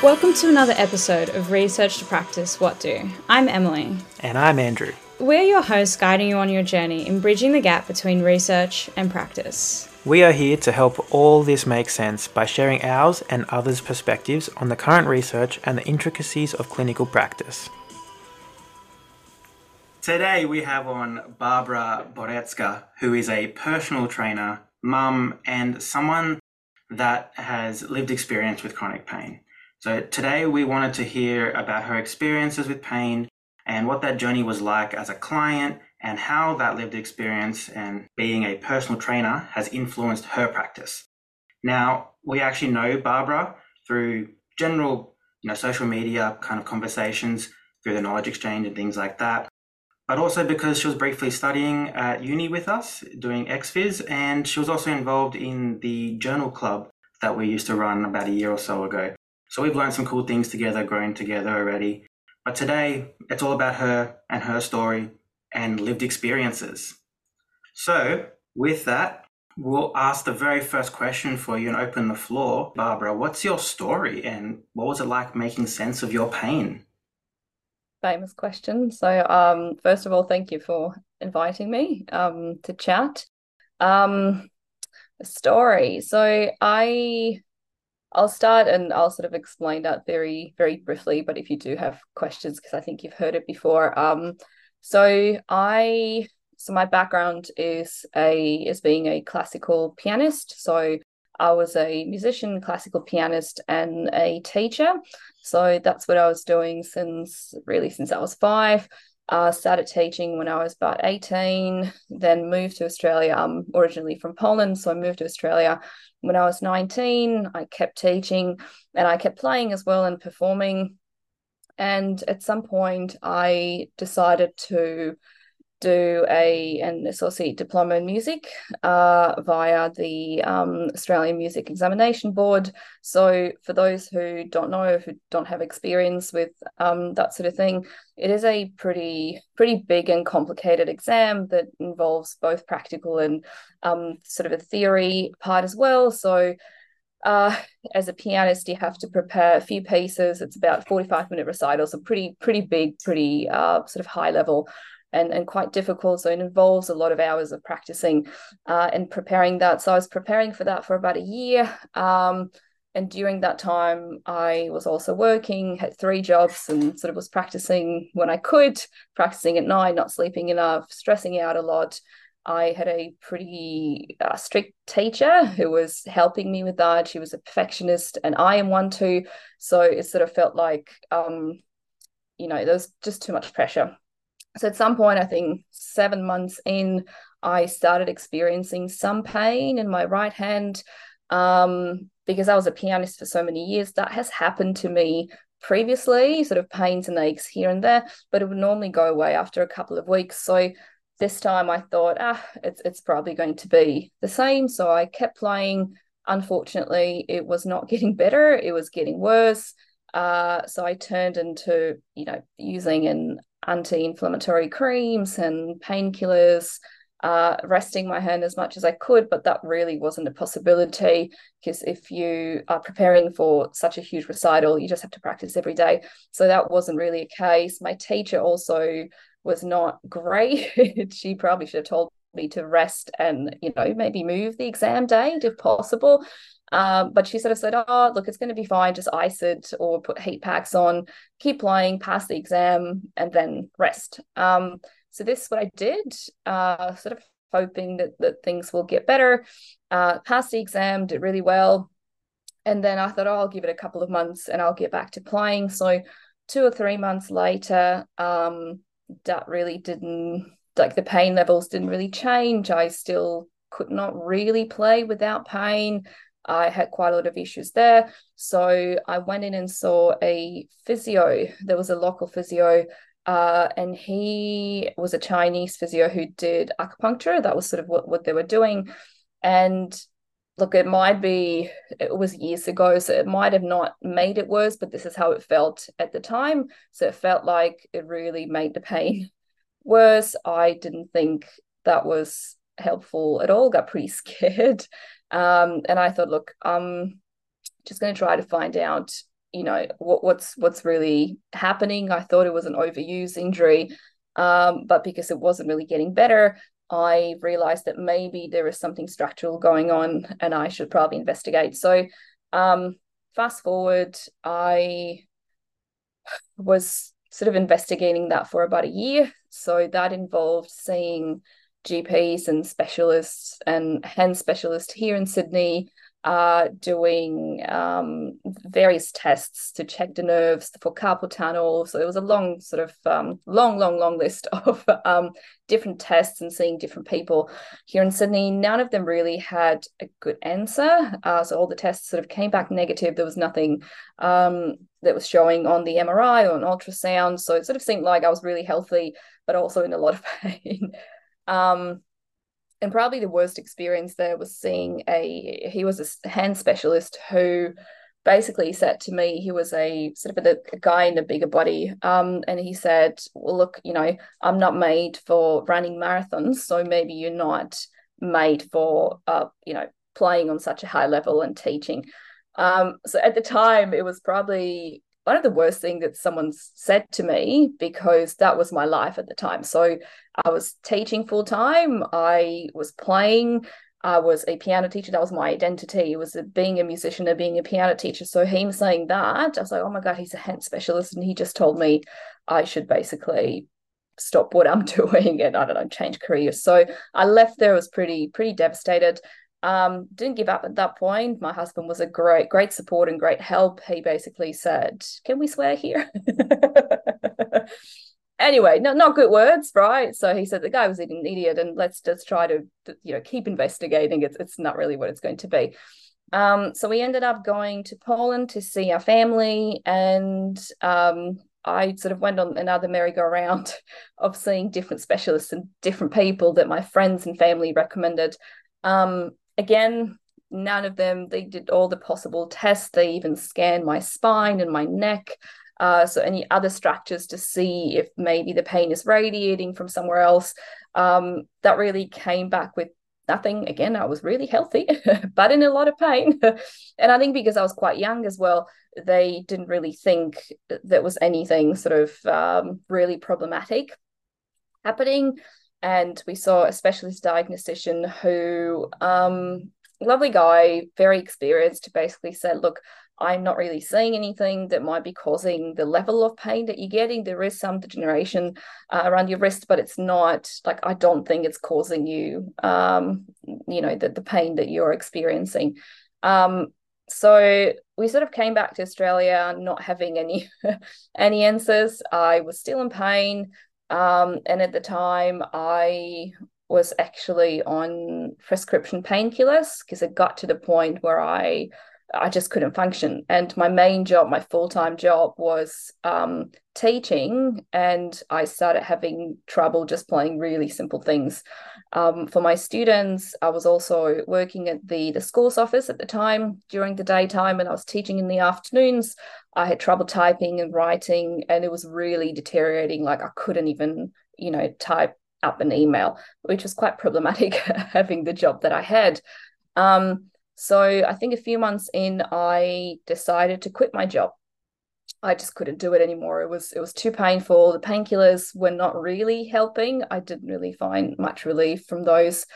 Welcome to another episode of Research to Practice What Do. I'm Emily. And I'm Andrew. We're your hosts guiding you on your journey in bridging the gap between research and practice. We are here to help all this make sense by sharing ours and others' perspectives on the current research and the intricacies of clinical practice. Today we have on Barbara Borecka, who is a personal trainer, mum, and someone that has lived experience with chronic pain. So today we wanted to hear about her experiences with pain and what that journey was like as a client and how that lived experience and being a personal trainer has influenced her practice. Now, we actually know Barbara through general, you know, social media kind of conversations, through the knowledge exchange and things like that. But also because she was briefly studying at uni with us, doing XPhys, and she was also involved in the journal club that we used to run about a year or so ago. So we've learned some cool things together, grown together already. But today, it's all about her and her story and lived experiences. So, with that, we'll ask the very first question for you and open the floor. Barbara, what's your story and what was it like making sense of your pain? Famous question. So, um, first of all, thank you for inviting me um, to chat. Um, story. So, I I'll start and I'll sort of explain that very, very briefly. But if you do have questions, because I think you've heard it before. Um, so I so my background is a is being a classical pianist. So I was a musician, classical pianist, and a teacher. So that's what I was doing since really since I was five. Uh, started teaching when I was about 18, then moved to Australia. I'm originally from Poland, so I moved to Australia when I was 19. I kept teaching and I kept playing as well and performing. And at some point, I decided to do a an associate diploma in music uh, via the um, Australian Music Examination Board. So, for those who don't know, who don't have experience with um, that sort of thing, it is a pretty pretty big and complicated exam that involves both practical and um, sort of a theory part as well. So. Uh, as a pianist, you have to prepare a few pieces. It's about 45 minute recitals, so pretty, pretty big, pretty uh, sort of high level and, and quite difficult. So it involves a lot of hours of practicing uh, and preparing that. So I was preparing for that for about a year. Um, and during that time, I was also working, had three jobs, and sort of was practicing when I could, practicing at night, not sleeping enough, stressing out a lot. I had a pretty uh, strict teacher who was helping me with that. She was a perfectionist, and I am one too. So it sort of felt like, um, you know, there was just too much pressure. So at some point, I think seven months in, I started experiencing some pain in my right hand. Um, because I was a pianist for so many years, that has happened to me previously, sort of pains and aches here and there, but it would normally go away after a couple of weeks. So this time I thought, ah, it's it's probably going to be the same. So I kept playing. Unfortunately, it was not getting better, it was getting worse. Uh, so I turned into, you know, using an anti-inflammatory creams and painkillers, uh, resting my hand as much as I could, but that really wasn't a possibility because if you are preparing for such a huge recital, you just have to practice every day. So that wasn't really a case. My teacher also was not great. she probably should have told me to rest and you know maybe move the exam date if possible um, but she sort of said, Oh, look, it's going to be fine. Just ice it or put heat packs on, keep playing, pass the exam, and then rest. Um, so, this is what I did, uh, sort of hoping that, that things will get better. Uh, passed the exam, did really well. And then I thought, oh, I'll give it a couple of months and I'll get back to playing. So, two or three months later, um, that really didn't, like the pain levels didn't really change. I still could not really play without pain. I had quite a lot of issues there. So I went in and saw a physio. There was a local physio, uh, and he was a Chinese physio who did acupuncture. That was sort of what, what they were doing. And look, it might be, it was years ago, so it might have not made it worse, but this is how it felt at the time. So it felt like it really made the pain worse. I didn't think that was helpful at all, got pretty scared. Um, and I thought, look, I'm just going to try to find out you know what, what's what's really happening. I thought it was an overuse injury, um, but because it wasn't really getting better, I realized that maybe there is something structural going on, and I should probably investigate. So, um, fast forward, I was sort of investigating that for about a year. So that involved seeing GPs and specialists and hand specialists here in Sydney, are doing um, various tests to check the nerves for carpal tunnel. So it was a long, sort of um, long, long, long list of um, different tests and seeing different people here in Sydney. None of them really had a good answer. Uh, so all the tests sort of came back negative. There was nothing um, that was showing on the MRI or an ultrasound. So it sort of seemed like I was really healthy, but also in a lot of pain. Um, and probably the worst experience there was seeing a he was a hand specialist who basically said to me he was a sort of a, a guy in a bigger body um, and he said well look you know i'm not made for running marathons so maybe you're not made for uh, you know playing on such a high level and teaching. Um, so at the time it was probably one of the worst things that someone said to me because that was my life at the time. So I was teaching full time. I was playing. I was a piano teacher. That was my identity. It was a, being a musician and being a piano teacher. So him saying that, I was like, oh my God, he's a hand specialist. And he just told me I should basically stop what I'm doing and I don't know, change careers. So I left there, was pretty, pretty devastated um didn't give up at that point. My husband was a great great support and great help. He basically said can we swear here? Anyway not, not good words right? So he said the guy was an idiot and let's just try to you know keep investigating. It's, it's not really what it's going to be. Um so we ended up going to poland to see our family and um I sort of went on another merry-go-round of seeing different specialists and different people that my friends and family recommended. Um, again, none of them, they did all the possible tests. They even scanned my spine and my neck. Uh, so any other structures to see if maybe the pain is radiating from somewhere else. Um, that really came back with nothing. Again, I was really healthy, but in a lot of pain. and I think because I was quite young as well, they didn't really think there was anything sort of um, really problematic happening and we saw a specialist diagnostician who um lovely guy very experienced basically said look i'm not really seeing anything that might be causing the level of pain that you're getting. There is some degeneration uh, around your wrist but it's not like i don't think it's causing you um you know the, the pain that you're experiencing. Um so we sort of came back to australia not having any any answers. I was still in pain um, and at the time, I was actually on prescription painkillers because it got to the point where I I just couldn't function. And my main job, my full time job, was um, teaching, and I started having trouble just playing really simple things. Um, for my students, I was also working at the the school's office at the time during the daytime, and I was teaching in the afternoons. I had trouble typing and writing, and it was really deteriorating. Like I couldn't even, you know, type up an email, which was quite problematic having the job that I had. Um, so I think a few months in, I decided to quit my job. I just couldn't do it anymore. It was it was too painful. The painkillers were not really helping. I didn't really find much relief from those.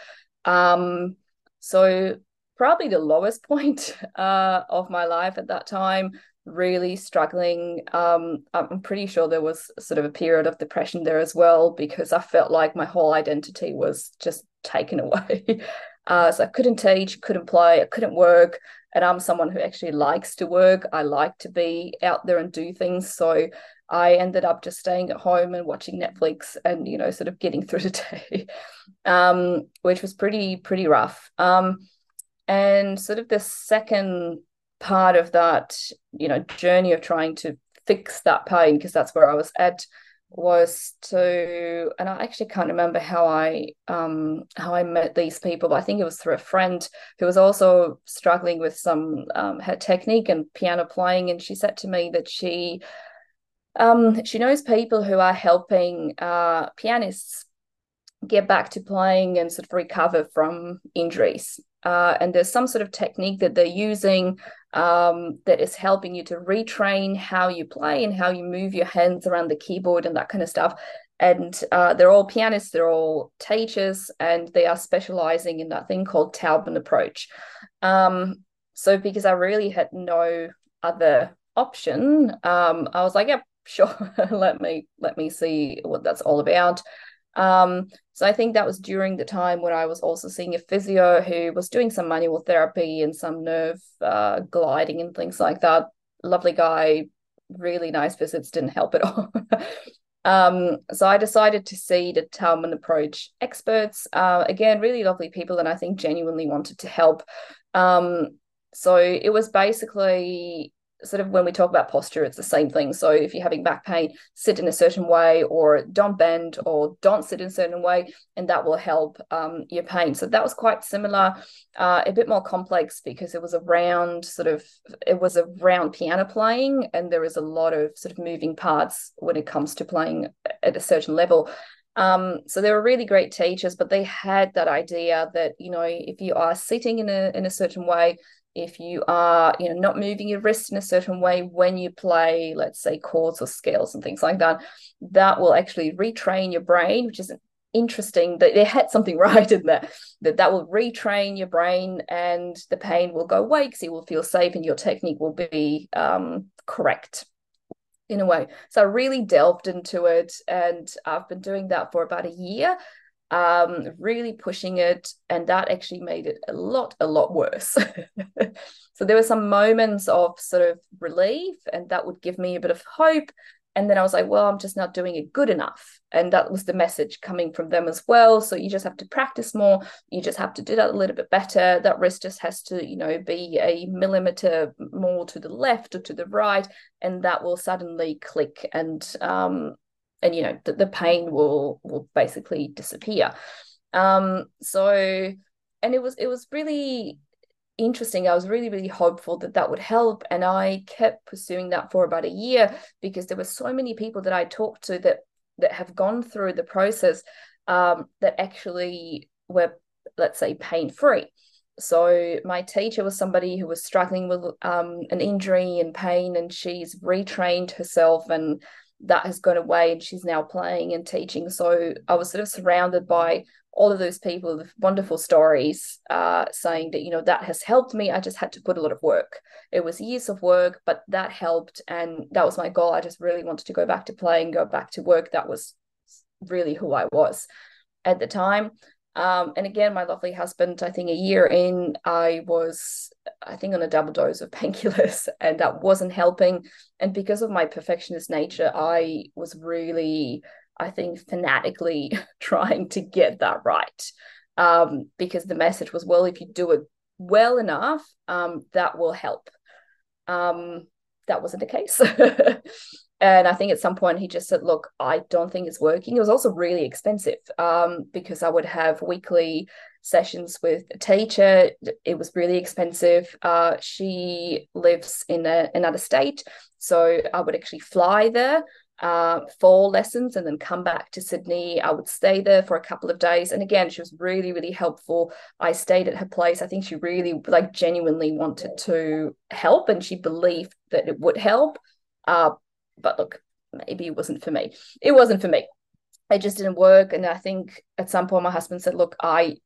Um, so probably the lowest point uh, of my life at that time really struggling. Um, I'm pretty sure there was sort of a period of depression there as well because I felt like my whole identity was just taken away. Uh, so I couldn't teach, couldn't play, I couldn't work. And I'm someone who actually likes to work. I like to be out there and do things. So I ended up just staying at home and watching Netflix and, you know, sort of getting through the day, um, which was pretty, pretty rough. Um, and sort of the second part of that you know journey of trying to fix that pain because that's where I was at was to and I actually can't remember how I um how I met these people but I think it was through a friend who was also struggling with some um her technique and piano playing and she said to me that she um she knows people who are helping uh pianists get back to playing and sort of recover from injuries. Uh, and there's some sort of technique that they're using um, that is helping you to retrain how you play and how you move your hands around the keyboard and that kind of stuff. And uh, they're all pianists, they're all teachers, and they are specializing in that thing called Taubman approach. Um, so because I really had no other option, um, I was like, yep, sure, let me let me see what that's all about. Um, so I think that was during the time when I was also seeing a physio who was doing some manual therapy and some nerve uh, gliding and things like that. Lovely guy, really nice visits, didn't help at all. um, so I decided to see the Taubman approach experts. Uh, again, really lovely people, and I think genuinely wanted to help. Um, so it was basically sort of when we talk about posture, it's the same thing. So if you're having back pain, sit in a certain way, or don't bend, or don't sit in a certain way, and that will help um, your pain. So that was quite similar, uh, a bit more complex because it was a round sort of, it was a round piano playing, and there is a lot of sort of moving parts when it comes to playing at a certain level. Um, so they were really great teachers, but they had that idea that you know if you are sitting in a in a certain way, if you are you know not moving your wrist in a certain way when you play let's say chords or scales and things like that that will actually retrain your brain which is interesting that they had something right in there that that will retrain your brain and the pain will go away because you will feel safe and your technique will be um, correct in a way. So i really delved into it and i've been doing that for about a year um, really pushing it, and that actually made it a lot, a lot worse. so there were some moments of sort of relief, and that would give me a bit of hope. And then I was like, well, I'm just not doing it good enough. And that was the message coming from them as well. So you just have to practice more. You just have to do that a little bit better. That wrist just has to, you know, be a millimeter more to the left or to the right. And that will suddenly click and um, and you know the, the pain will will basically disappear. Um so and it was it was really interesting. I was really really hopeful that that would help and i kept pursuing that for about a year because there were so many people that i talked to that that have gone through the process um, that actually were let's say pain free so my teacher was somebody who was struggling with um, an injury and pain and she's retrained herself and that has gone away and she's now playing and teaching. So I was sort of surrounded by all of those people with wonderful stories uh, saying that, you know, that has helped me. I just had to put a lot of work. It was years of work, but that helped. And that was my goal. I just really wanted to go back to playing, go back to work. That was really who I was at the time. Um, and again, my lovely husband, I think a year in, I was, I think, on a double dose of painkillers, and that wasn't helping. And because of my perfectionist nature, I was really, I think, fanatically trying to get that right. Um, because the message was, well, if you do it well enough, um, that will help. Um, that wasn't the case. And I think at some point he just said, Look, I don't think it's working. It was also really expensive um, because I would have weekly sessions with a teacher. It was really expensive. Uh, she lives in a, another state. So I would actually fly there uh, for lessons and then come back to Sydney. I would stay there for a couple of days. And again, she was really, really helpful. I stayed at her place. I think she really, like, genuinely wanted to help and she believed that it would help. Uh, but look, maybe it wasn't for me. It wasn't for me. It just didn't work. And I think at some point my husband said, look, I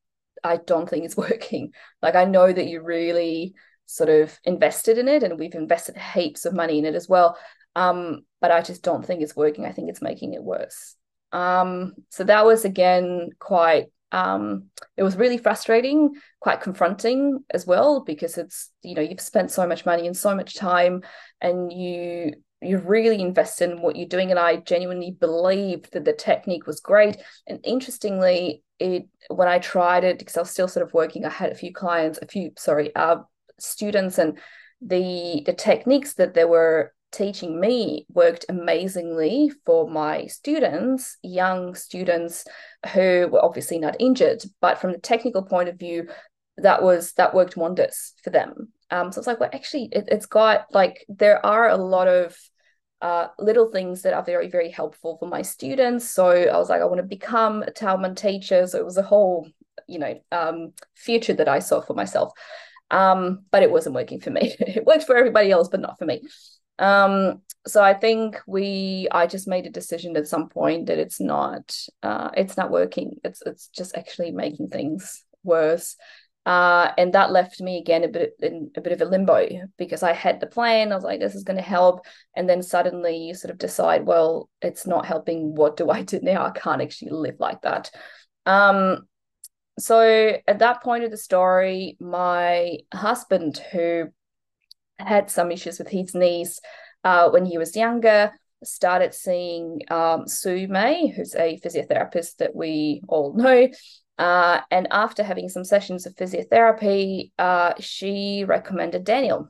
I don't think it's working. Like I know that you really sort of invested in it and we've invested heaps of money in it as well. Um, but I just don't think it's working. I think it's making it worse. Um, so that was again quite um, it was really frustrating, quite confronting as well, because it's, you know, you've spent so much money and so much time and you you're really invested in what you're doing and i genuinely believed that the technique was great. And interestingly it when i tried it because i was still sort of working i had a few clients a few sorry uh, students and the the techniques that they were teaching me worked amazingly for my students young students who were obviously not injured but from the technical point of view that was that worked wonders for them um, so it's like, well, actually, it, has got like there are a lot of uh, little things that are very, very helpful for my students. So I was like, I want to become a Taubman teacher. So it was a whole, you know, um, future that I saw for myself. Um, but it wasn't working for me. it worked for everybody else, but not for me. Um, so I think we I just made a decision at some point that it's not uh, it's not working. It's it's just actually making things worse. Uh, and that left me again a bit in a bit of a limbo because I had the plan. I was like, this is going to help, and then suddenly you sort of decide, well, it's not helping. What do I do now? I can't actually live like that. Um, so at that point of the story, my husband, who had some issues with his knees uh, when he was younger, started seeing um, Sue May, who's a physiotherapist that we all know. Uh, and after having some sessions of physiotherapy, uh, she recommended Daniel.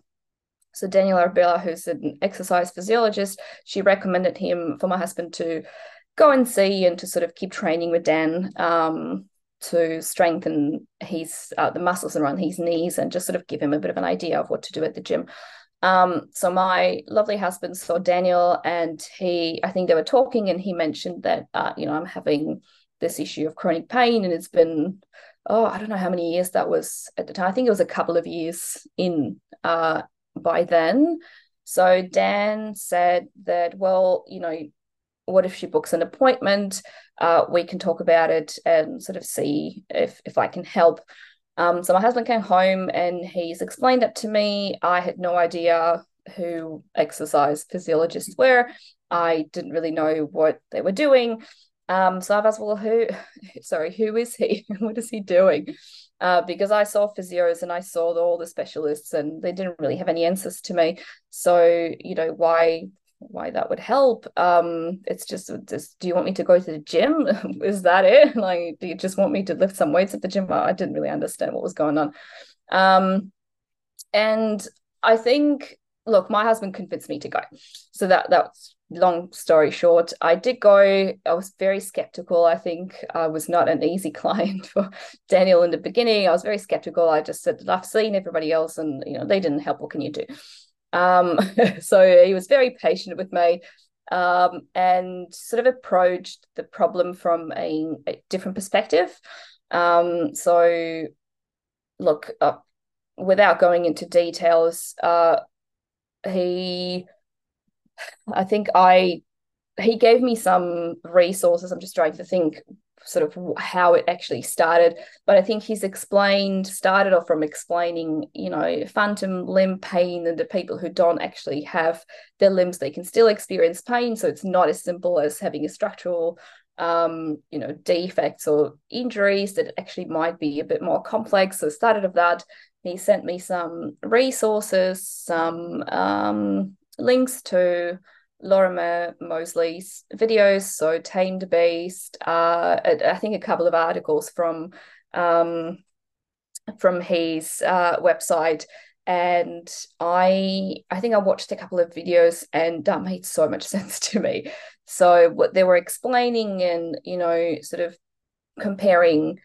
So Daniel Arbella, who's an exercise physiologist, she recommended him for my husband to go and see and to sort of keep training with Dan um, to strengthen his uh, the muscles around his knees and just sort of give him a bit of an idea of what to do at the gym. Um, so my lovely husband saw Daniel, and he, I think they were talking, and he mentioned that, uh, you know, I'm having this issue of chronic pain, and it's been, oh, I don't know how many years that was at the time. I think it was a couple of years in uh, by then. So Dan said that, well, you know, what if she books an appointment? Uh, we can talk about it and sort of see if if I can help. Um, so my husband came home and he's explained it to me. I had no idea who exercise physiologists were. I didn't really know what they were doing. Um, so I've asked, well, who, sorry, who is he? what is he doing? Uh, because I saw physios and I saw all the specialists and they didn't really have any answers to me. So, you know, why why that would help. Um, it's just, just, do you want me to go to the gym? Is that it? Like, do you just want me to lift some weights at the gym? I didn't really understand what was going on. Um, and I think, look, my husband convinced me to go. So that that's long story short. I did go. I was very skeptical. I think I was not an easy client for Daniel in the beginning. I was very skeptical. I just said, I've seen everybody else, and you know they didn't help. What can you do? Um, so he was very patient with me um, and sort of approached the problem from a, a different perspective. Um, so, look, uh, without going into details, uh, he, I think I, he gave me some resources. I'm just trying to think sort of how it actually started. But I think he's explained, started off from explaining, you know, phantom limb pain and the people who don't actually have their limbs, they can still experience pain. So it's not as simple as having a structural um, you know, defects or injuries that actually might be a bit more complex. So started of that. He sent me some resources, some um, links to Lorimer Moseley's videos, so Tamed Beast, uh, I think a couple of articles from um, from his uh, website, and I I think I watched a couple of videos, and that made so much sense to me. So what they were explaining, and you know, sort of comparing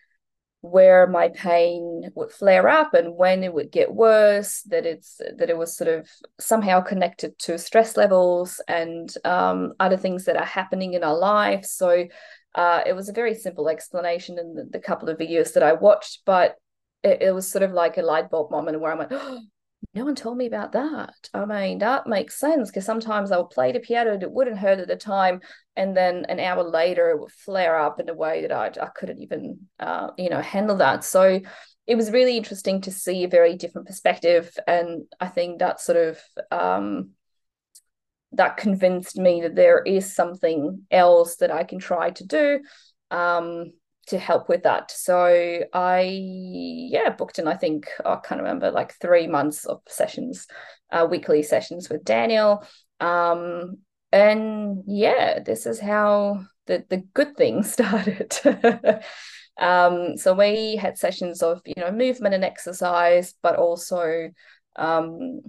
where my pain would flare up and when it would get worse that it's that it was sort of somehow connected to stress levels and um, other things that are happening in our life. So uh, it was a very simple explanation in the, the couple of videos that i watched but it, it, was sort of like a light bulb moment where i'm like oh, no one told me about that. I mean, that makes sense because sometimes I would play the piano, and it wouldn't hurt at the time, and then an hour later it would flare up in a way that I, I couldn't even, uh, you know, handle that. So it was really interesting to see a very different perspective, and I think that sort of um, that convinced me that there is something else that I can try to do. Um, to help with that. So I, yeah, booked in, I think, I can't remember, like three months of sessions, uh, weekly sessions with Daniel. Um, and yeah, this is how the, the good thing started. um, so we had sessions of, you know, movement and exercise, but also um,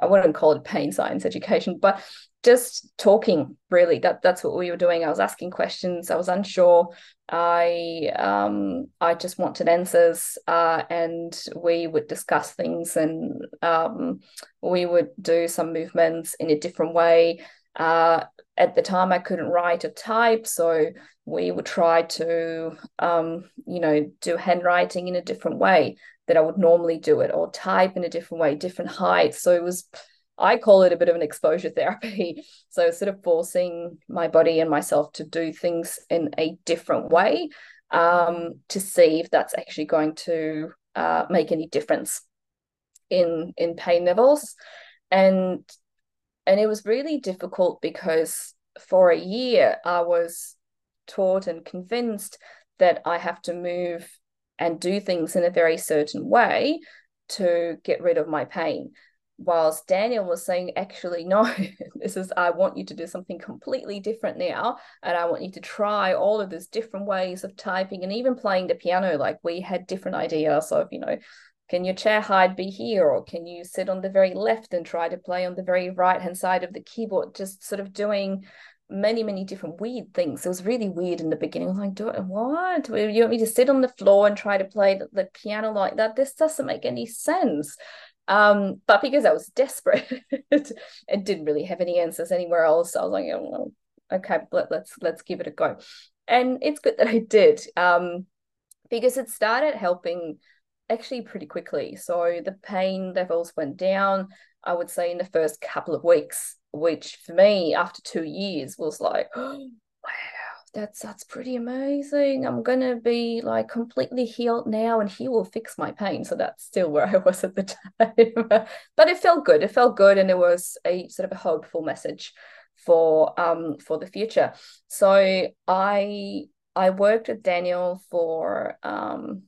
I wouldn't call it pain science education, but just talking really that that's what we were doing. I was asking questions. I was unsure. I um i just wanted answers uh and we would discuss things and um we would do some movements in a different way. Uh at the time i couldn't write or type so we would try to um you know do handwriting in a different way that I would normally do it or type in a different way, different heights. So it was I call it a bit of an exposure therapy. So sort of forcing my body and myself to do things in a different way um, to see if that's actually going to uh, make any difference in in pain levels. And and it was really difficult because for a year I was taught and convinced that I have to move and do things in a very certain way to get rid of my pain whilst Daniel was saying, actually, no, this is, I want you to do something completely different now. And I want you to try all of these different ways of typing and even playing the piano. Like we had different ideas of, you know, can your chair height be here? Or can you sit on the very left and try to play on the very right hand side of the keyboard? Just sort of doing many, many different weird things. It was really weird in the beginning. I was like, do what? You want me to sit on the floor and try to play the, the piano like that? This doesn't make any sense. Um, but because I was desperate and didn't really have any answers anywhere else, I was like, oh, okay, let, let's let's give it a go. And it's good that I did, um, because it started helping actually pretty quickly. So the pain levels went down, I would say, in the first couple of weeks, which for me, after two years, was like, oh, wow, that's that's pretty amazing. I'm gonna be like completely healed now, and he will fix my pain. So that's still where I was at the time, but it felt good. It felt good, and it was a sort of a hopeful message for um for the future. So I I worked with Daniel for um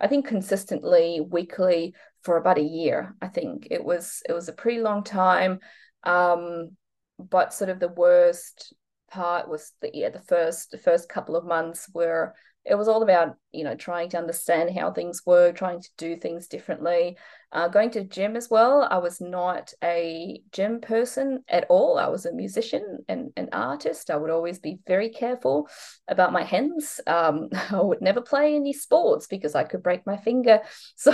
I think consistently weekly for about a year. I think it was it was a pretty long time. Um, but sort of the worst part was the yeah the first the first couple of months where it was all about you know trying to understand how things were trying to do things differently. Uh, going to gym as well i was not a gym person at all. I was a musician and an artist. I would always be very careful about my hands. Um, i would never play any sports because i could break my finger. So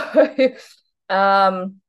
um,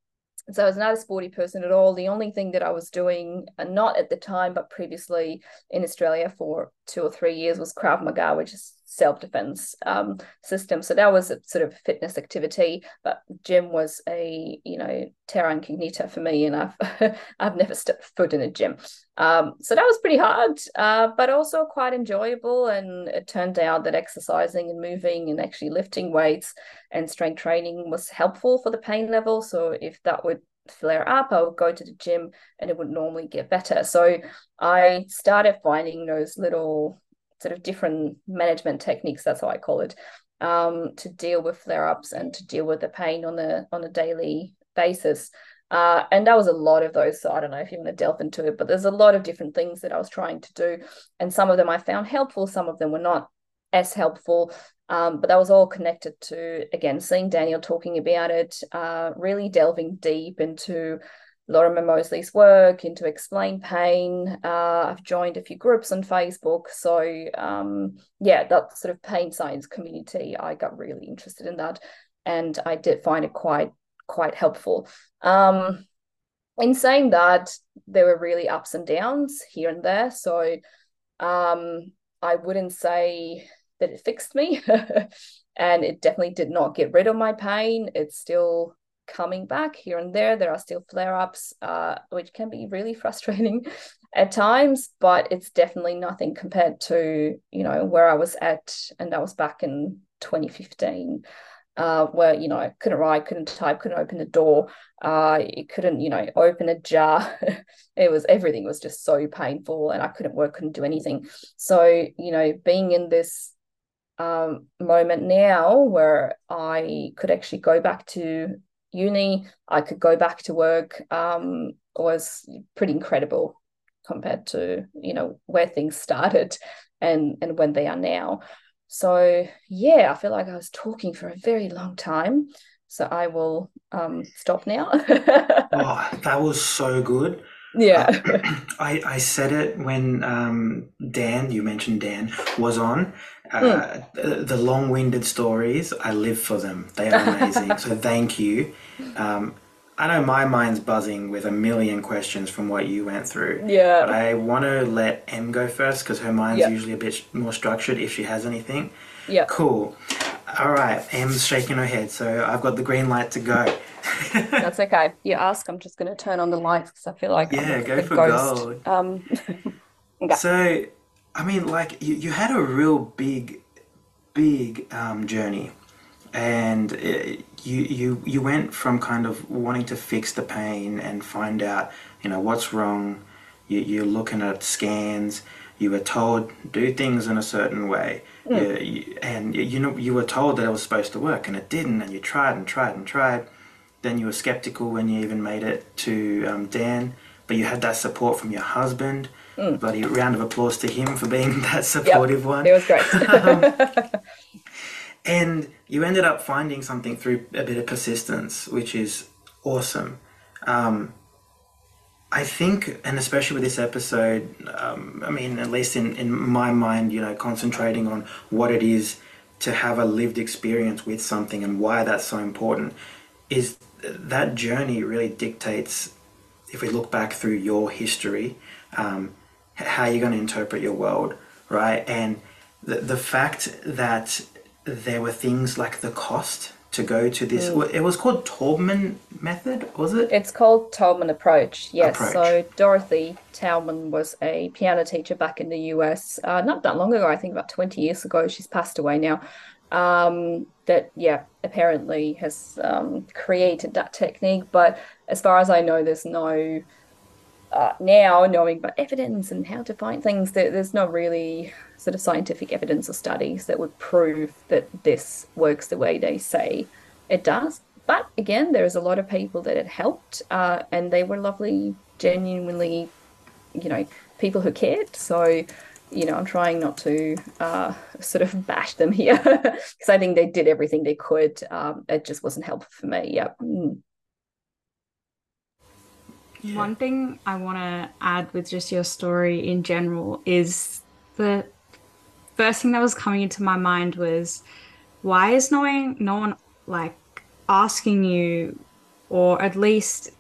so I was not a sporty person at all. The only thing that I was doing, uh, not at the time, but previously in Australia for two or three years, was Krav Maga, which is self defense um, system. So that was a sort of fitness activity. But gym was a you know terra incognita for me, and I've I've never stepped foot in a gym. Um, so that was pretty hard, uh, but also quite enjoyable. And it turned out that exercising and moving and actually lifting weights and strength training was helpful for the pain level. So if that would flare up, I would go to the gym and it would normally get better. So I started finding those little sort of different management techniques, that's how I call it, um, to deal with flare-ups and to deal with the pain on a on a daily basis. Uh, and that was a lot of those. So I don't know if you want to delve into it, but there's a lot of different things that I was trying to do. And some of them I found helpful, some of them were not as helpful. Um, but that was all connected to, again, seeing Daniel talking about it, uh, really delving deep into Lorimer Moseley's work, into Explain Pain. Uh, I've joined a few groups on Facebook. So, um, yeah, that sort of pain science community, I got really interested in that. And I did find it quite quite helpful. Um, in saying that, there were really ups and downs here and there. So um, I wouldn't say that it fixed me, and it definitely did not get rid of my pain. It's still coming back here and there. There are still flare ups, uh, which can be really frustrating at times, but it's definitely nothing compared to, you know, where I was at, and that was back in 2015 uh, where you know I couldn't write, couldn't type, couldn't open the door, uh, couldn't you know open a jar. it was everything was just so painful, and I couldn't work, couldn't do anything. So you know, being in this um, moment now where I could actually go back to uni, I could go back to work, um, was pretty incredible compared to you know where things started and and when they are now. So, yeah, I feel like I was talking for a very long time. So I will um, stop now. oh, that was so good. Yeah. Uh, I, I said it when um, Dan, you mentioned Dan, was on. Uh, mm. the, the long winded stories, I live for them. They are amazing. so thank you. Um, I know my mind's buzzing with a million questions from what you went through. Yeah. But I want to let Em go first because her mind's usually a bit more structured if she has anything. Yeah. Cool. All right, Em's shaking her head, so I've got the green light to go. That's okay. You ask, I'm just going to turn on the lights because I feel like I'm Yeah, a go for ghost. gold. Um, okay. So, I mean, like you, you had a real big, big um, journey, and uh, you you you went from kind of wanting to fix the pain and find out, you know, what's wrong. You, you're looking at scans. You were told do things in a certain way, You- you- and you, you know you were told that it was supposed to work, and it didn't. And you tried and tried and tried. Then you were skeptical when you even made it to um, Dan, but you had that support from your husband. Bloody round of applause to him for being that supportive one. It was great. And you ended up finding something through a bit of persistence, which is awesome. Um, I think, and especially with this episode, um, I mean, at least in, in my mind, you know, concentrating on what it is to have a lived experience with something and why that's so important is that journey really dictates, if we look back through your history, um, how you're going to interpret your world, right? And the, the fact that there were things like the cost to go to this, it was called Taubman method, was it? It's called Taubman Approach. Yes. Approach. So Dorothy Taubman was a piano teacher back in the US, uh, not that long ago, I think about 20 years ago. She's passed away now. Um, that, yeah, apparently has um, created that technique. But as far as I know, there's no, uh, now knowing about evidence and how to find things, there, there's no really sort of scientific evidence or studies that would prove that this works the way they say it does. But again, there's a lot of people that it helped, uh, and they were lovely, genuinely, you know, people who cared. So, you know, I'm trying not to uh, sort of bash them here because I think they did everything they could. Um, it just wasn't helpful for me. Yeah. Mm. One thing I want to add with just your story in general is the first thing that was coming into my mind was why is no one, no one like asking you, or at least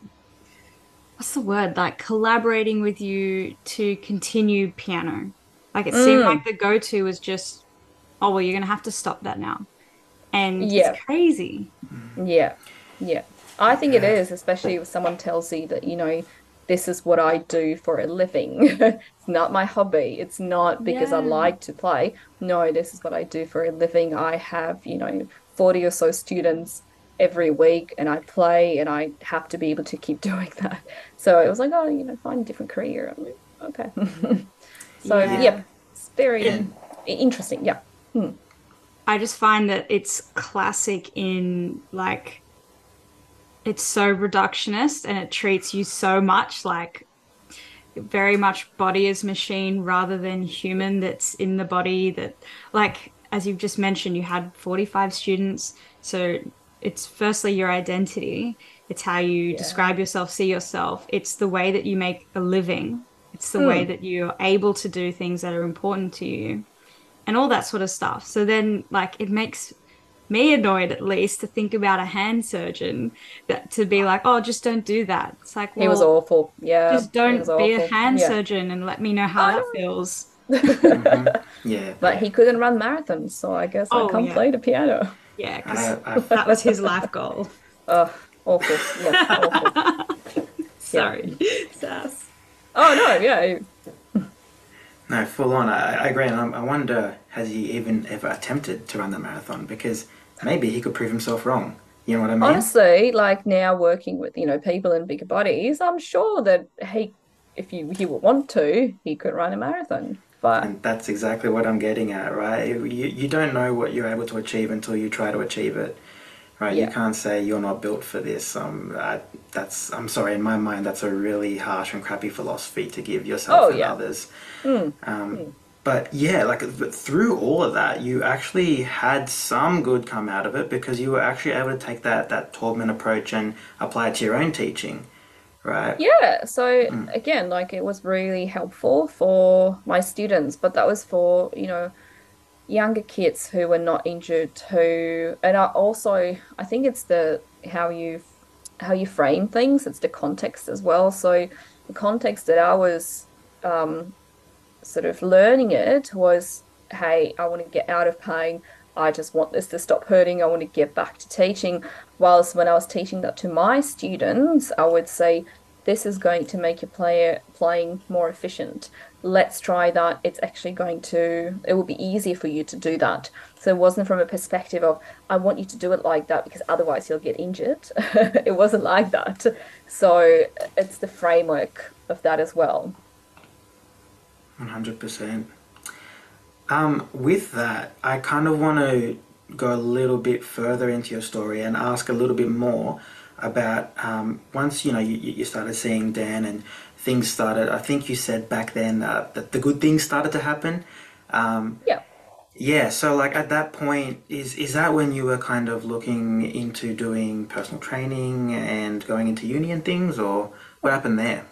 what's the word like collaborating with you to continue piano? Like it mm. seemed like the go-to was just, oh well, you're gonna have to stop that now, and Yeah. it's crazy. Yeah, yeah. I think it is, especially if someone tells you that, you know, this is what I do for a living. It's not my hobby. It's not because I like to play. No, this is what I do for a living. I have, you know, 40 or so students every week and I play and I have to be able to keep doing that. So it was like, oh, you know, find a different career. I'm like, okay. So, Yeah. yep, it's very Yeah. interesting. Yeah. Hmm. I just find that it's classic in like it's so reductionist and it treats you so much like very much body as machine rather than human that's in the body that like as you've just mentioned you had 45 students. So it's firstly your identity. It's how you describe yourself see yourself. It's the way that you make a living. It's the hmm. way that you're able to do things that are important to you and all that sort of stuff. So then, like, it makes me annoyed at least to think about a hand surgeon that to be like, oh, just don't do that. It's like, He was awful. Yeah. just don't was be a hand Yeah. surgeon and let me know how I that know. feels. Mm-hmm. Yeah. But he couldn't run marathons, so I guess Oh, I can't yeah. play the piano. Yeah, because I, that was his life goal. Ugh, awful. Yeah, awful. Sorry, sass. Oh no, yeah. no, full on. I, I agree. And I, I wonder, has he even ever attempted to run the marathon? Because maybe he could prove himself wrong. You know what I mean? Honestly, like now working with, you know, people in bigger bodies, I'm sure that he if you he would want to, he could run a marathon. But And that's exactly what I'm getting at, right? You, you don't know what you're able to achieve until you try to achieve it, right? Yeah. You can't say you're not built for this. Um, I, that's I'm sorry, in my mind, that's a really harsh and crappy philosophy to give yourself Oh, and yeah. others. Um, But yeah, like but through all of that, you actually had some good come out of it because you were actually able to take that that Taubman approach and apply it to your own teaching, right? yeah, so again, like it was really helpful for my students, but that was for, you know, younger kids who were not injured who and I also I think it's the how you how you frame things, it's the context as well. So the context that I was um, sort of learning it was, hey, I want to get out of pain. I just want this to stop hurting. I want to get back to teaching. Whilst when I was teaching that to my students, I would say, this is going to make your player playing more efficient. Let's try that. It's actually going to, it will be easier for you to do that. So it wasn't from a perspective of, I want you to do it like that because otherwise you'll get injured. it wasn't like that. So it's the framework of that as well. 100%. Um, with that, I kind of want to go a little bit further into your story and ask a little bit more about um, once you know you, you started seeing Dan and things started. I think you said back then uh, that the good things started to happen. Um, yeah. Yeah. So like at that point, is is that when you were kind of looking into doing personal training and going into uni and things, or what happened there?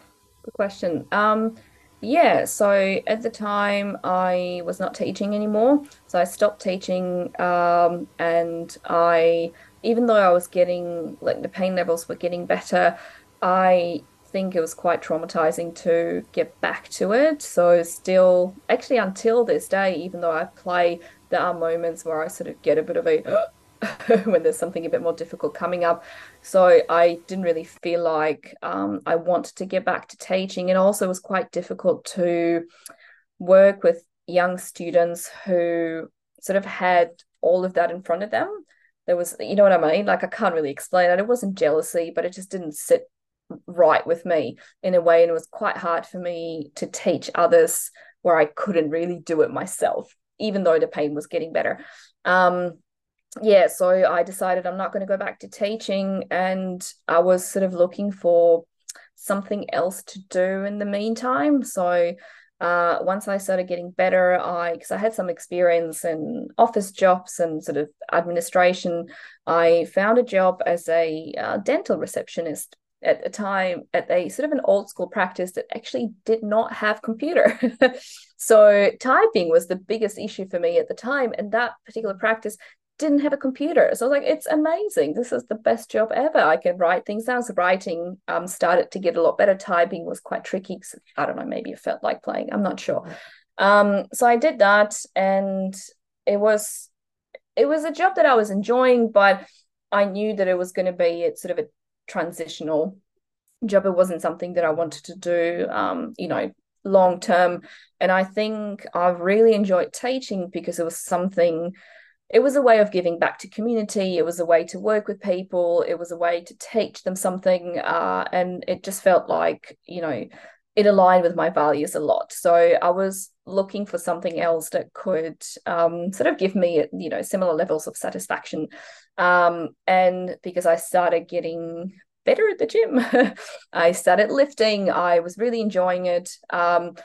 Good question. Um, yeah, so at the time I was not teaching anymore. So I stopped teaching um, and I even though I was getting like the pain levels were getting better, I think it was quite traumatizing to get back to it. So still actually until this day, even though I play, there are moments where I sort of get a bit of a when there's something a bit more difficult coming up. So I didn't really feel like um, I wanted to get back to teaching. And also was quite difficult to work with young students who sort of had all of that in front of them. There was you know what i mean? Like i can't really explain it. It wasn't jealousy but it just didn't sit right with me in a way. And it was quite hard for me to teach others where i couldn't really do it myself even though the pain was getting better. Um yeah so i decided i'm not going to go back to teaching and i was sort of looking for something else to do in the meantime so uh, once I started getting better, I because I had some experience in office jobs and sort of administration, I found a job as a uh, dental receptionist at a time at a sort of an old school practice that actually did not have computer. so typing was the biggest issue for me at the time, and that particular practice didn't have a computer. So I was like, it's amazing. This is the best job ever. I can write things down. So writing um, started to get a lot better. Typing was quite tricky. So I don't know, maybe it felt like playing. I'm not sure. Um, so I did that and it was it was a job that I was enjoying, but I knew that it was going to be it's sort of a transitional job. It wasn't something that I wanted to do, um, you know, long term. And I think I've really enjoyed teaching because it was something it was a way of giving back to community. It was a way to work with people. It was a way to teach them something uh, and it just felt like you know it aligned with my values a lot. So i was looking for something else that could um, sort of give me you know similar levels of satisfaction. Um, and because i started getting better at the gym i started lifting. I was really enjoying it. Um,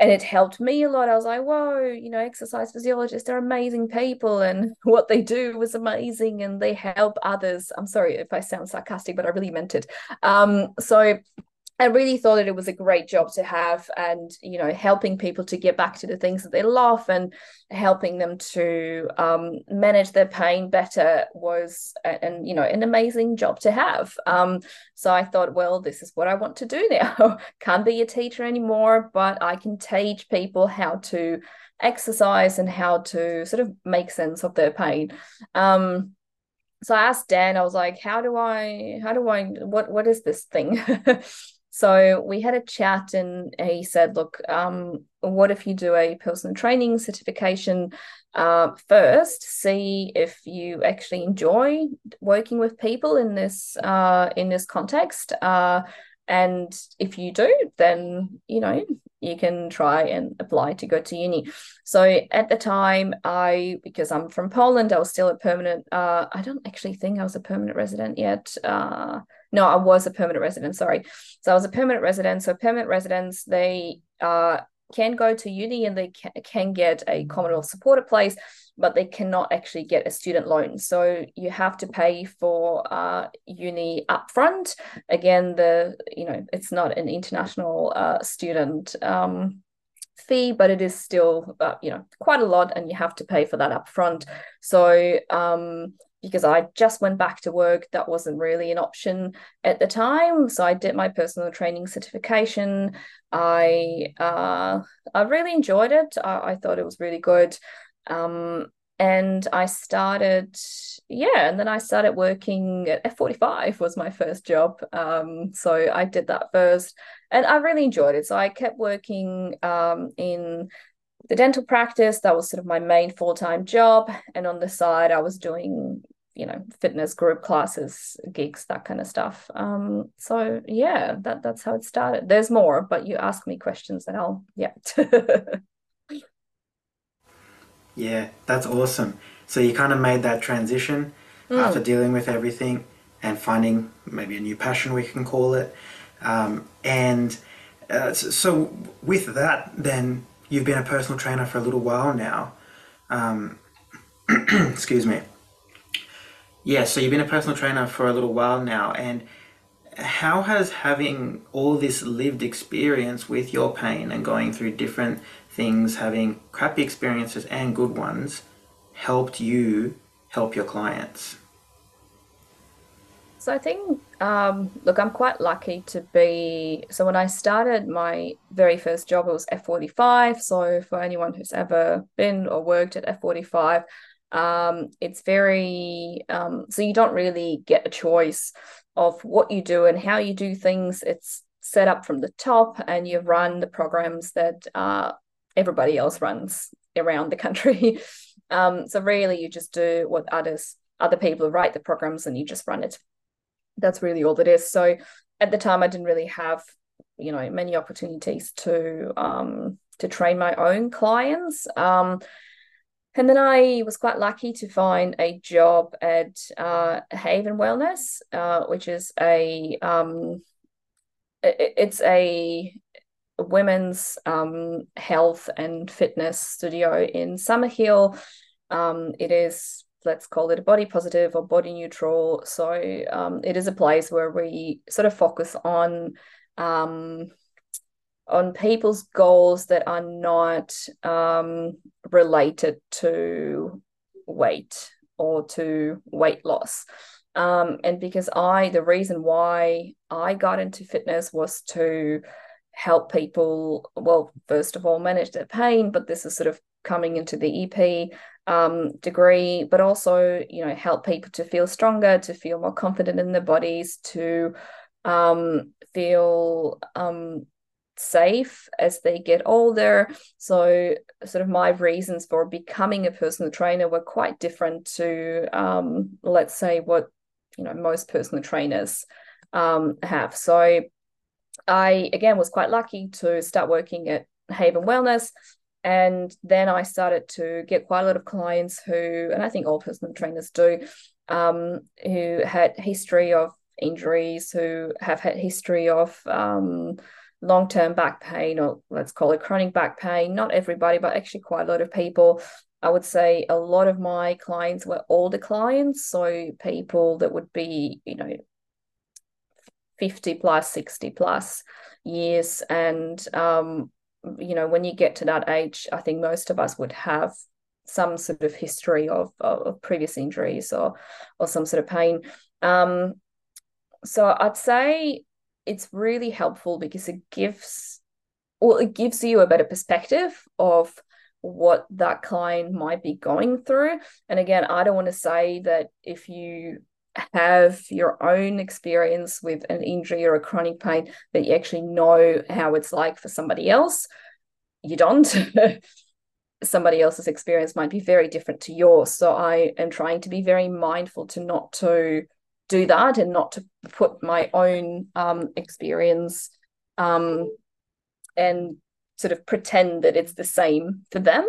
and it helped me a lot. I was like, whoa, you know, exercise physiologists are amazing people, and what they do was amazing, and they help others. I'm sorry if I sound sarcastic, but I really meant it. Um, so I really thought that it was a great job to have and you know helping people to get back to the things that they love and helping them to um, manage their pain better was and you know an amazing job to have. Um, so I thought well this is what I want to do now. Can't be a teacher anymore but I can teach people how to exercise and how to sort of make sense of their pain. Um, so I asked Dan I was like how do I how do I what what is this thing So we had a chat, and he said, "Look, um, what if you do a personal training certification uh, first? See if you actually enjoy working with people in this uh, in this context, uh, and if you do, then you know you can try and apply to go to uni." So at the time, I because I'm from Poland, I was still a permanent. Uh, I don't actually think I was a permanent resident yet uh, no, I was a permanent resident. Sorry, so I was a permanent resident. So permanent residents they uh, can go to uni and they can, get a Commonwealth supported place, but they cannot actually get a student loan. So you have to pay for uh, uni upfront. Again, the you know it's not an international uh, student. Um, fee, but it is still, uh, you know, quite a lot, and you have to pay for that upfront. So, um, because I just went back to work, that wasn't really an option at the time. So I did my personal training certification. I uh, I really enjoyed it. I, I thought it was really good. Um, and I started, yeah, and then I started working at F45 was my first job. Um, so I did that first, and I really enjoyed it. So I kept working um, in the dental practice. That was sort of my main full time job, and on the side, I was doing you know fitness group classes gigs that kind of stuff. Um so yeah that that's how it started. There's more but you ask me questions and i'll yeah. Yeah that's awesome. So you kind of made that transition mm. after dealing with everything and finding maybe a new passion we can call it. Um, and uh, so with that then you've been a personal trainer for a little while now um, excuse me yeah, so you've been a personal trainer for a little while now, and how has having all this lived experience with your pain and going through different things, having crappy experiences and good ones, helped you help your clients? I think, um, look, I'm quite lucky to be. So when I started my very first job, it was F45. So for anyone who's ever been or worked at F45, um, it's very um, so you don't really get a choice of what you do and how you do things. It's set up from the top, and you run the programs that uh, everybody else runs around the country. um, so really, you just do what others other people write the programs, and you just run it. That's really all it is. So at the time, I didn't really have you know many opportunities to um, to train my own clients. Um, and then I was quite lucky to find a job at uh, Haven Wellness, uh, which is a um, it, it's a women's um, health and fitness studio in Summerhill. Um, it is let's call it body positive or body neutral. So um, it is a place where we sort of focus on um, on people's goals that are not um, related to weight or to weight loss. Um, and because I, the reason why I got into fitness was to help people, well, first of all, manage their pain, but this is sort of coming into the EP um, degree, but also, you know, help people to feel stronger, to feel more confident in their bodies, to um, feel um, safe as they get older. So, sort of, my reasons for becoming a personal trainer were quite different to, um, let's say, what you know most personal trainers um, have. So, I again was quite lucky to start working at Haven Wellness. And then I started to get quite a lot of clients who, and I think all personal trainers do, um, who had history of injuries, who have had history of um, long term back pain, or let's call it chronic back pain. Not everybody, but actually quite a lot of people. I would say a lot of my clients were older clients, so people that would be, you know, 50 plus, 60 plus years. And, um, you know, when you get to that age, I think most of us would have some sort of history of, of previous injuries or, or some sort of pain. Um, so I'd say it's really helpful because it gives well it gives you a better perspective of what that client might be going through and again i don't want to say that if you have your own experience with an injury or a chronic pain that you actually know how it's like for somebody else you don't. Somebody else's experience might be very different to yours. So i am trying to be very mindful to not to do that and not to put my own um, experience um, and sort of pretend that it's the same for them.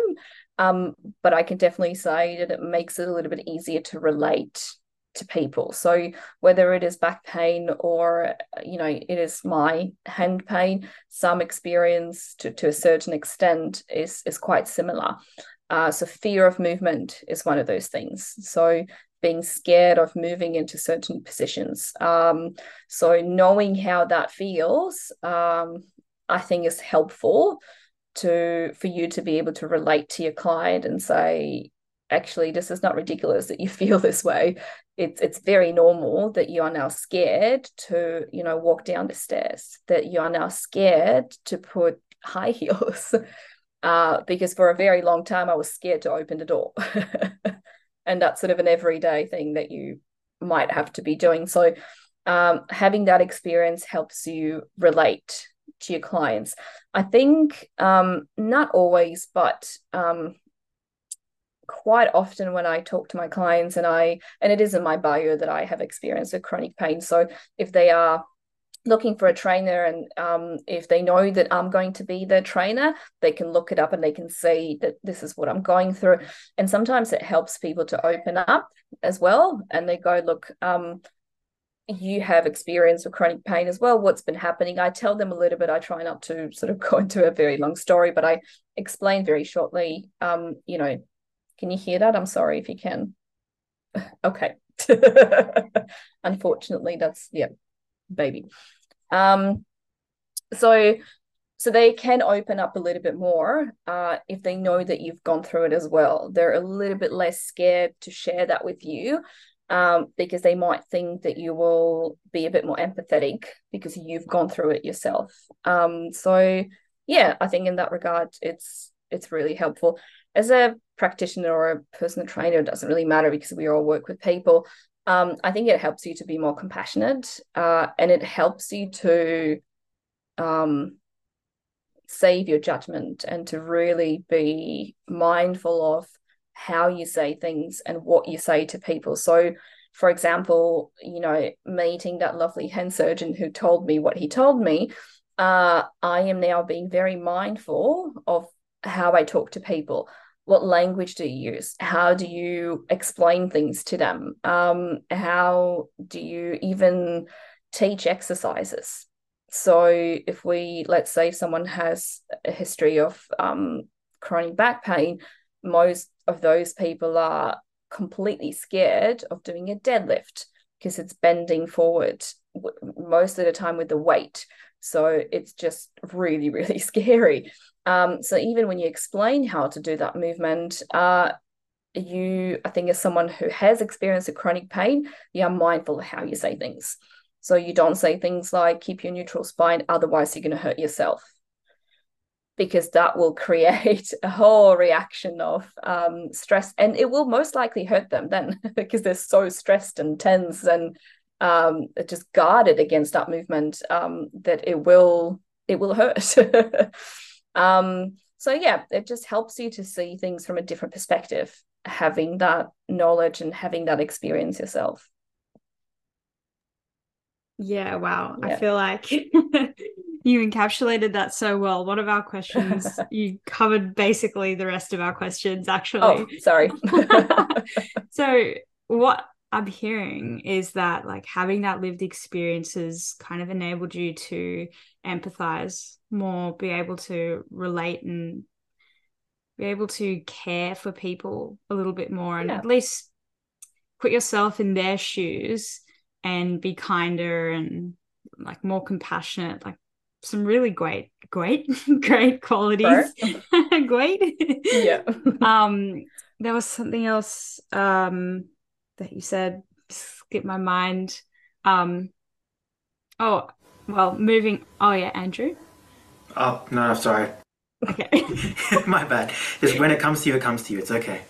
Um, but I can definitely say that it makes it a little bit easier to relate to people. So whether it is back pain or you know it is my hand pain, some experience to, to a certain extent is is quite similar. Uh, so fear of movement is one of those things. So being scared of moving into certain positions. Um, so knowing how that feels, um, I think is helpful to for you to be able to relate to your client and say, actually, this is not ridiculous that you feel this way. It's it's very normal that you are now scared to, you know, walk down the stairs, that you are now scared to put high heels. uh, because for a very long time I was scared to open the door. and that's sort of an everyday thing that you might have to be doing. So um, having that experience helps you relate to your clients. I think um, not always, but um, quite often when I talk to my clients and I and it is in my bio that I have experience with chronic pain. So if they are looking for a trainer and um, if they know that i'm going to be their trainer they can look it up and they can see that this is what i'm going through. And sometimes it helps people to open up as well and they go look um, you have experience with chronic pain as well. What's been happening? I tell them a little bit. I try not to sort of go into a very long story but i explain very shortly um, you know can you hear that i'm sorry if you can okay unfortunately that's yeah baby. Um, so so they can open up a little bit more uh, if they know that you've gone through it as well. They're a little bit less scared to share that with you um, because they might think that you will be a bit more empathetic because you've gone through it yourself. Um, so yeah, I think in that regard, it's it's really helpful. As a practitioner or a personal trainer, it doesn't really matter because we all work with people um, I think it helps you to be more compassionate uh, and it helps you to um, save your judgment and to really be mindful of how you say things and what you say to people. So, for example, you know, meeting that lovely hand surgeon who told me what he told me, uh, I am now being very mindful of how I talk to people what language do you use? How do you explain things to them? Um, how do you even teach exercises? So if we let's say someone has a history of um, chronic back pain most of those people are completely scared of doing a deadlift because it's bending forward most of the time with the weight so it's just really really scary um, so even when you explain how to do that movement, uh, you, I think, as someone who has experienced a chronic pain, you are mindful of how you say things. So you don't say things like keep your neutral spine, otherwise you're going to hurt yourself. Because that will create a whole reaction of um, stress, and it will most likely hurt them then because they're so stressed and tense and um, just guarded against that movement um, that it will it will hurt. Um, so yeah, it just helps you to see things from a different perspective, having that knowledge and having that experience yourself. Yeah, wow. Yeah. I feel like you encapsulated that so well. One of our questions, you covered basically the rest of our questions, actually. Oh, sorry. so, what I'm hearing is that like having that lived experiences kind of enabled you to empathize more, be able to relate and be able to care for people a little bit more and yeah. at least put yourself in their shoes and be kinder and like more compassionate like some really great great great qualities. Great. Yeah. Um there was something else um that you said skip my mind um oh well moving oh yeah andrew Oh, no, I'm sorry. Okay. My bad. Just when it comes to you, it comes to you. It's okay.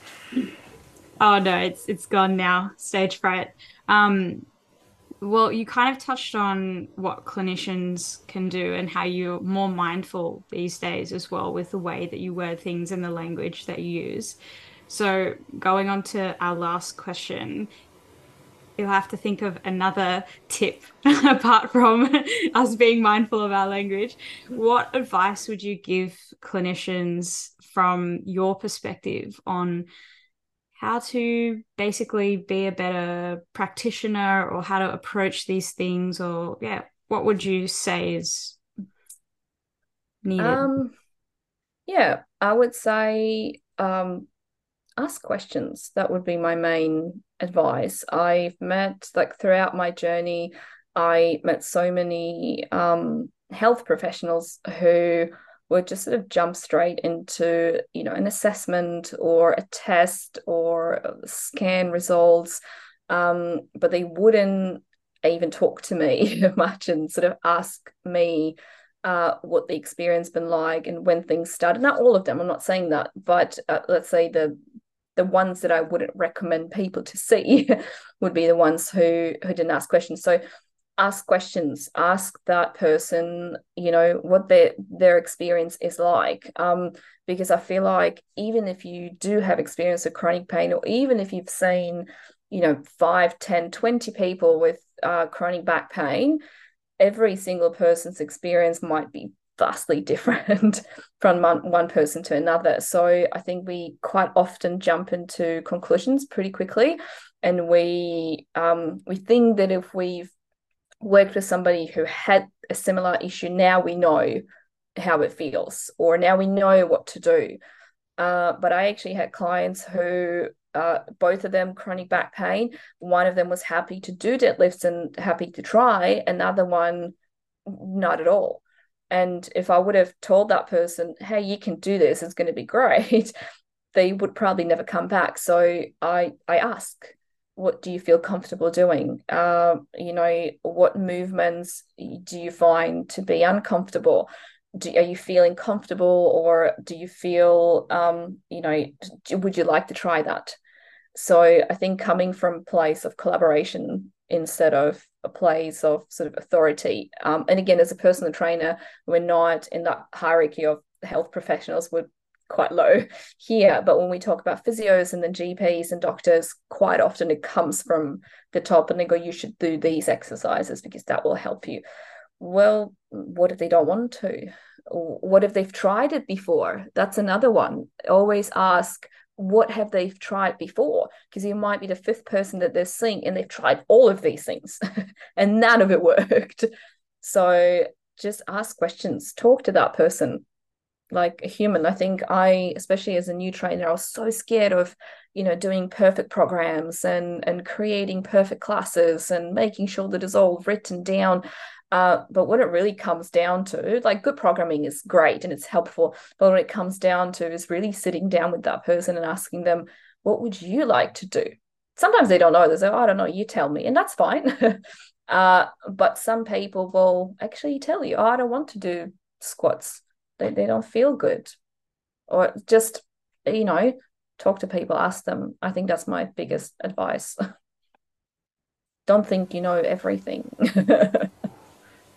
Oh no, it's it's gone now. Stage fright. Um, well, you kind of touched on what clinicians can do and how you're more mindful these days as well with the way that you word things and the language that you use. So, going on to our last question, you'll have to think of another tip apart from us being mindful of our language. What advice would you give clinicians from your perspective on how to basically be a better practitioner or how to approach these things or yeah, what would you say is needed? Um yeah, I would say um ask questions. That would be my main advice. I've met, like, throughout my journey, I met so many um, health professionals who would just sort of jump straight into, you know, an assessment or a test or scan results, um, but they wouldn't even talk to me much and sort of ask me uh, what the experience been like and when things started. Not all of them, I'm not saying that, but uh, let's say the the ones that I wouldn't recommend people to see would be the ones who who didn't ask questions. So ask questions ask that person you know what their their experience is like um because i feel like even if you do have experience of chronic pain or even if you've seen you know 5 10 20 people with uh, chronic back pain every single person's experience might be vastly different from one, person to another so i think we quite often jump into conclusions pretty quickly and we um, we think that if we've worked with somebody who had a similar issue, now we know how it feels, or now we know what to do. Uh, but I actually had clients who, uh, both of them chronic back pain. One of them was happy to do deadlifts and happy to try, another one, not at all. And if I would have told that person, hey, you can do this, it's going to be great, they would probably never come back. So I I ask, what do you feel comfortable doing? Uh, you know, what movements do you find to be uncomfortable? Do, are you feeling comfortable or do you feel, um, you know, would you like to try that? So I think coming from place of collaboration instead of place of sort of authority. Um, and again, as a personal trainer, we're not in that hierarchy of health professionals. We're quite low here. But when we talk about physios and then GPs and doctors, quite often it comes from the top and they go, you should do these exercises because that will help you. Well, what if they don't want to? What if they've tried it before? That's another one. Always ask, what have they tried before? Because you might be the fifth person that they're seeing and they've tried all of these things and none of it worked. So just ask questions, talk to that person like a human. I think I, especially as a new trainer, I was so scared of, you know, doing perfect programs and and creating perfect classes and making sure that it's all written down. Uh, but what it really comes down to, like good programming is great and it's helpful, but what it comes down to is really sitting down with that person and asking them, what would you like to do? Sometimes they don't know. They say, oh, I don't know, you tell me, and that's fine. uh, but some people will actually tell you, oh, I don't want to do squats. They, they don't feel good. Or just you know talk to people ask them. I think that's my biggest advice. Don't think you know everything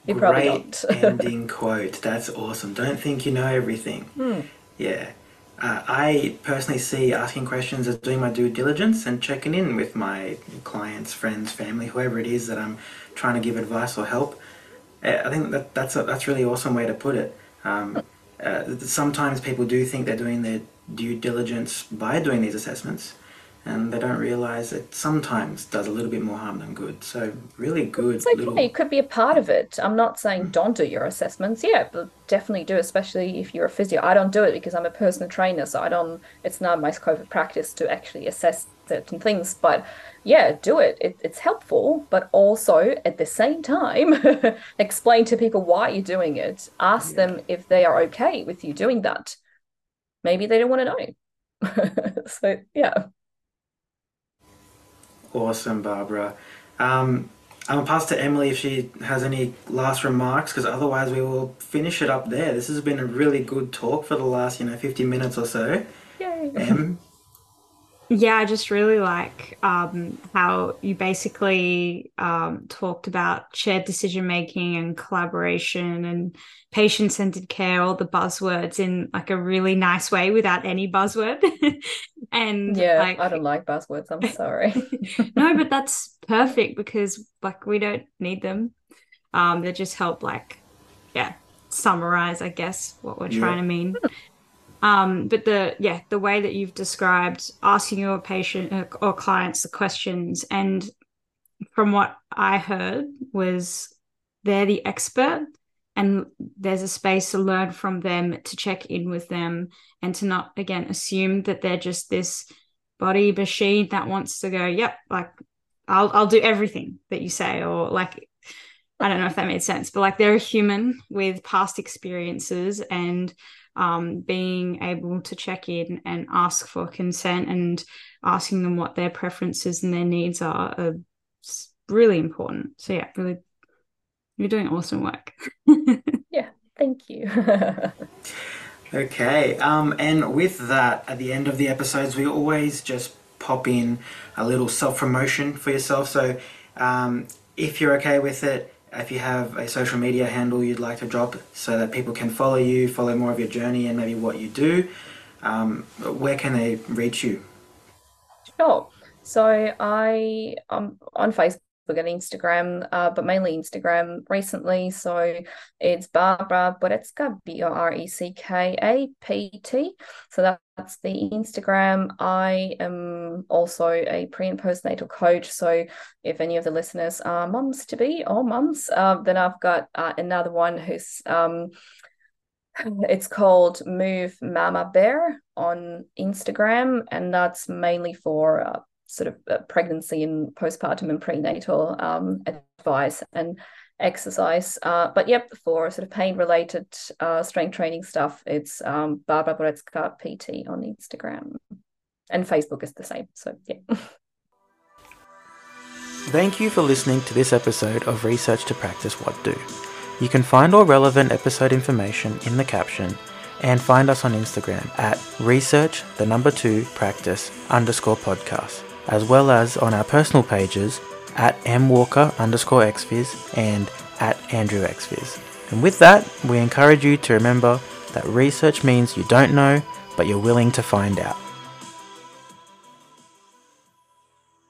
you Great don't ending quote that's awesome don't think you know everything hmm. yeah uh, I personally see asking questions as doing my due diligence and checking in with my clients, friends, family, whoever it is that I'm trying to give advice or help. Uh, I think that that's a that's really awesome way to put it. Um, uh, sometimes people do think they're doing their due diligence by doing these assessments and they don't realize it sometimes does a little bit more harm than good. So really good. It's. Little... It could be a part of it. I'm not saying mm. don't do your assessments. Yeah, but definitely do, especially if you're a physio. I don't do it because I'm a personal trainer, so I don't. It's not my scope of practice to actually assess certain things. But yeah, do it. it it's helpful, but also at the same time, explain to people why you're doing it. Ask yeah. them if they are okay with you doing that. Maybe they don't want to know. so yeah. Awesome, Barbara. Um, I'm gonna pass to Emily if she has any last remarks, because otherwise we will finish it up there. This has been a really good talk for the last, you know, 50 minutes or so. Yay. Em, yeah, I just really like um, how you basically um, talked about shared decision making and collaboration and patient centered care, all the buzzwords in like a really nice way without any buzzword. and yeah, like, I don't like buzzwords. I'm sorry. no, but that's perfect because like we don't need them. Um, they just help like yeah summarize, I guess, what we're trying yeah. to mean. Um, but the yeah, the way that you've described asking your patient uh, or clients the questions, and from what I heard was they're the expert, and there's a space to learn from them, to check in with them, and to not again assume that they're just this body machine that wants to go, yep, like I'll I'll do everything that you say, or like I don't know if that made sense, but like they're a human with past experiences and um, being able to check in and ask for consent and asking them what their preferences and their needs are, are really important. So yeah, really, you're doing awesome work. yeah, thank you. okay, um, and with that, at the end of the episodes, we always just pop in a little self promotion for yourself. So, um, if you're okay with it, if you have a social media handle you'd like to drop so that people can follow you, follow more of your journey and maybe what you do, um, where can they reach you? Sure. So I am on Facebook and Instagram, uh, but mainly Instagram recently. So it's Barbara Borecka, B O R E C K A P T. So that's the Instagram. I am also a pre and postnatal coach. So if any of the listeners are mums to be or mums, uh, then I've got uh, another one who's. Um, it's called Move Mama Bear on Instagram, and that's mainly for uh, sort of uh, pregnancy and postpartum and prenatal um, advice and exercise. Uh, but yep, for sort of pain related uh, strength training stuff, it's um, Barbara Borecka PT on Instagram. And Facebook is the same. So yeah. Thank you for listening to this episode of Research to Practice What Do. You can find all relevant episode information in the caption and find us on Instagram at research the number two practice underscore podcast as well as on our personal pages at mwalker underscore xphys and at andrew xphys. And with that, we encourage you to remember that research means you don't know, but you're willing to find out.